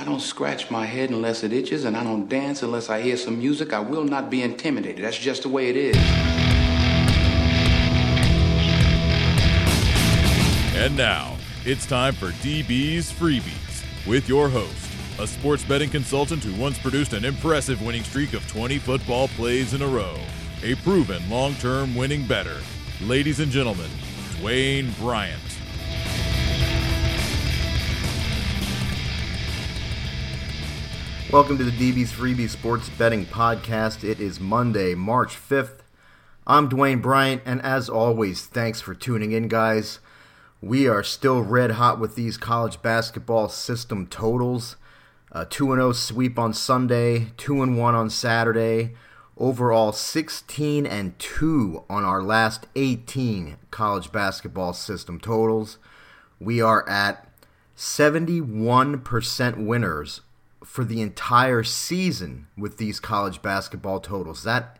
I don't scratch my head unless it itches, and I don't dance unless I hear some music. I will not be intimidated. That's just the way it is. And now, it's time for DB's Freebies with your host, a sports betting consultant who once produced an impressive winning streak of 20 football plays in a row, a proven long term winning bettor. Ladies and gentlemen, Dwayne Bryant. Welcome to the DB's Freebie Sports Betting Podcast. It is Monday, March 5th. I'm Dwayne Bryant, and as always, thanks for tuning in, guys. We are still red hot with these college basketball system totals. A 2 0 sweep on Sunday, 2 1 on Saturday. Overall, 16 and 2 on our last 18 college basketball system totals. We are at 71% winners for the entire season with these college basketball totals. That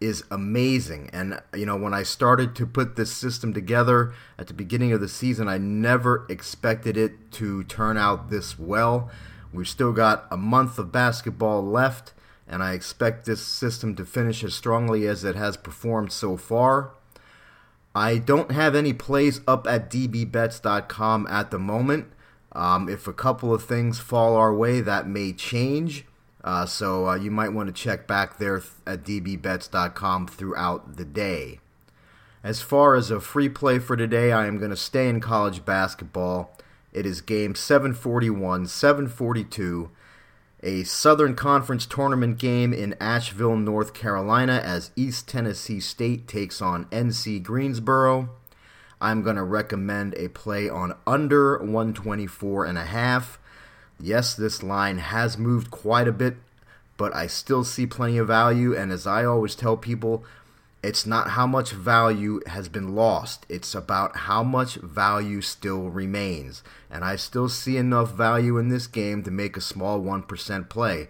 is amazing. And, you know, when I started to put this system together at the beginning of the season, I never expected it to turn out this well. We've still got a month of basketball left, and I expect this system to finish as strongly as it has performed so far. I don't have any plays up at dbbets.com at the moment. Um, if a couple of things fall our way, that may change. Uh, so uh, you might want to check back there at dbbets.com throughout the day. As far as a free play for today, I am going to stay in college basketball. It is game 741, 742, a Southern Conference tournament game in Asheville, North Carolina, as East Tennessee State takes on NC Greensboro. I'm going to recommend a play on under 124 and a half. Yes, this line has moved quite a bit, but I still see plenty of value and as I always tell people, it's not how much value has been lost. It's about how much value still remains. And I still see enough value in this game to make a small 1% play.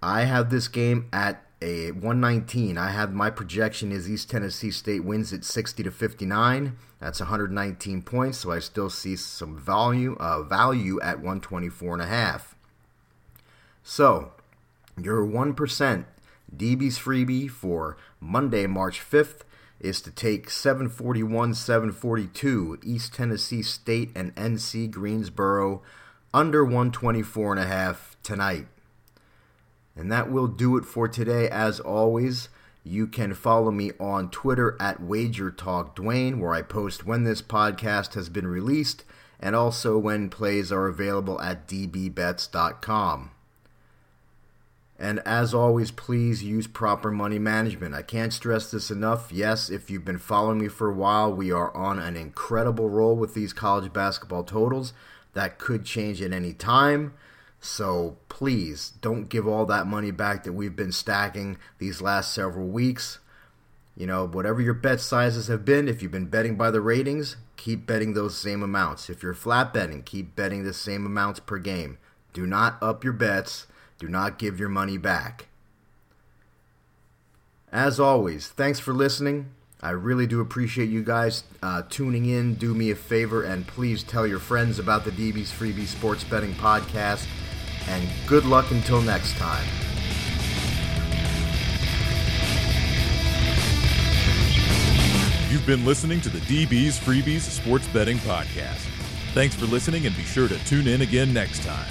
I have this game at a 119. I have my projection is East Tennessee State wins at 60 to 59. That's 119 points, so I still see some value uh, value at 124 and a half. So, your 1% DB's freebie for Monday, March 5th is to take 741 742 East Tennessee State and NC Greensboro under 124 and a half tonight. And that will do it for today. As always, you can follow me on Twitter at WagerTalkDwayne, where I post when this podcast has been released and also when plays are available at dbbets.com. And as always, please use proper money management. I can't stress this enough. Yes, if you've been following me for a while, we are on an incredible roll with these college basketball totals. That could change at any time. So please don't give all that money back that we've been stacking these last several weeks. You know, whatever your bet sizes have been, if you've been betting by the ratings, keep betting those same amounts. If you're flat betting, keep betting the same amounts per game. Do not up your bets. Do not give your money back. As always, thanks for listening. I really do appreciate you guys uh, tuning in. Do me a favor and please tell your friends about the DB's Freebie Sports Betting Podcast and good luck until next time. You've been listening to the DB's Freebies Sports Betting Podcast. Thanks for listening and be sure to tune in again next time.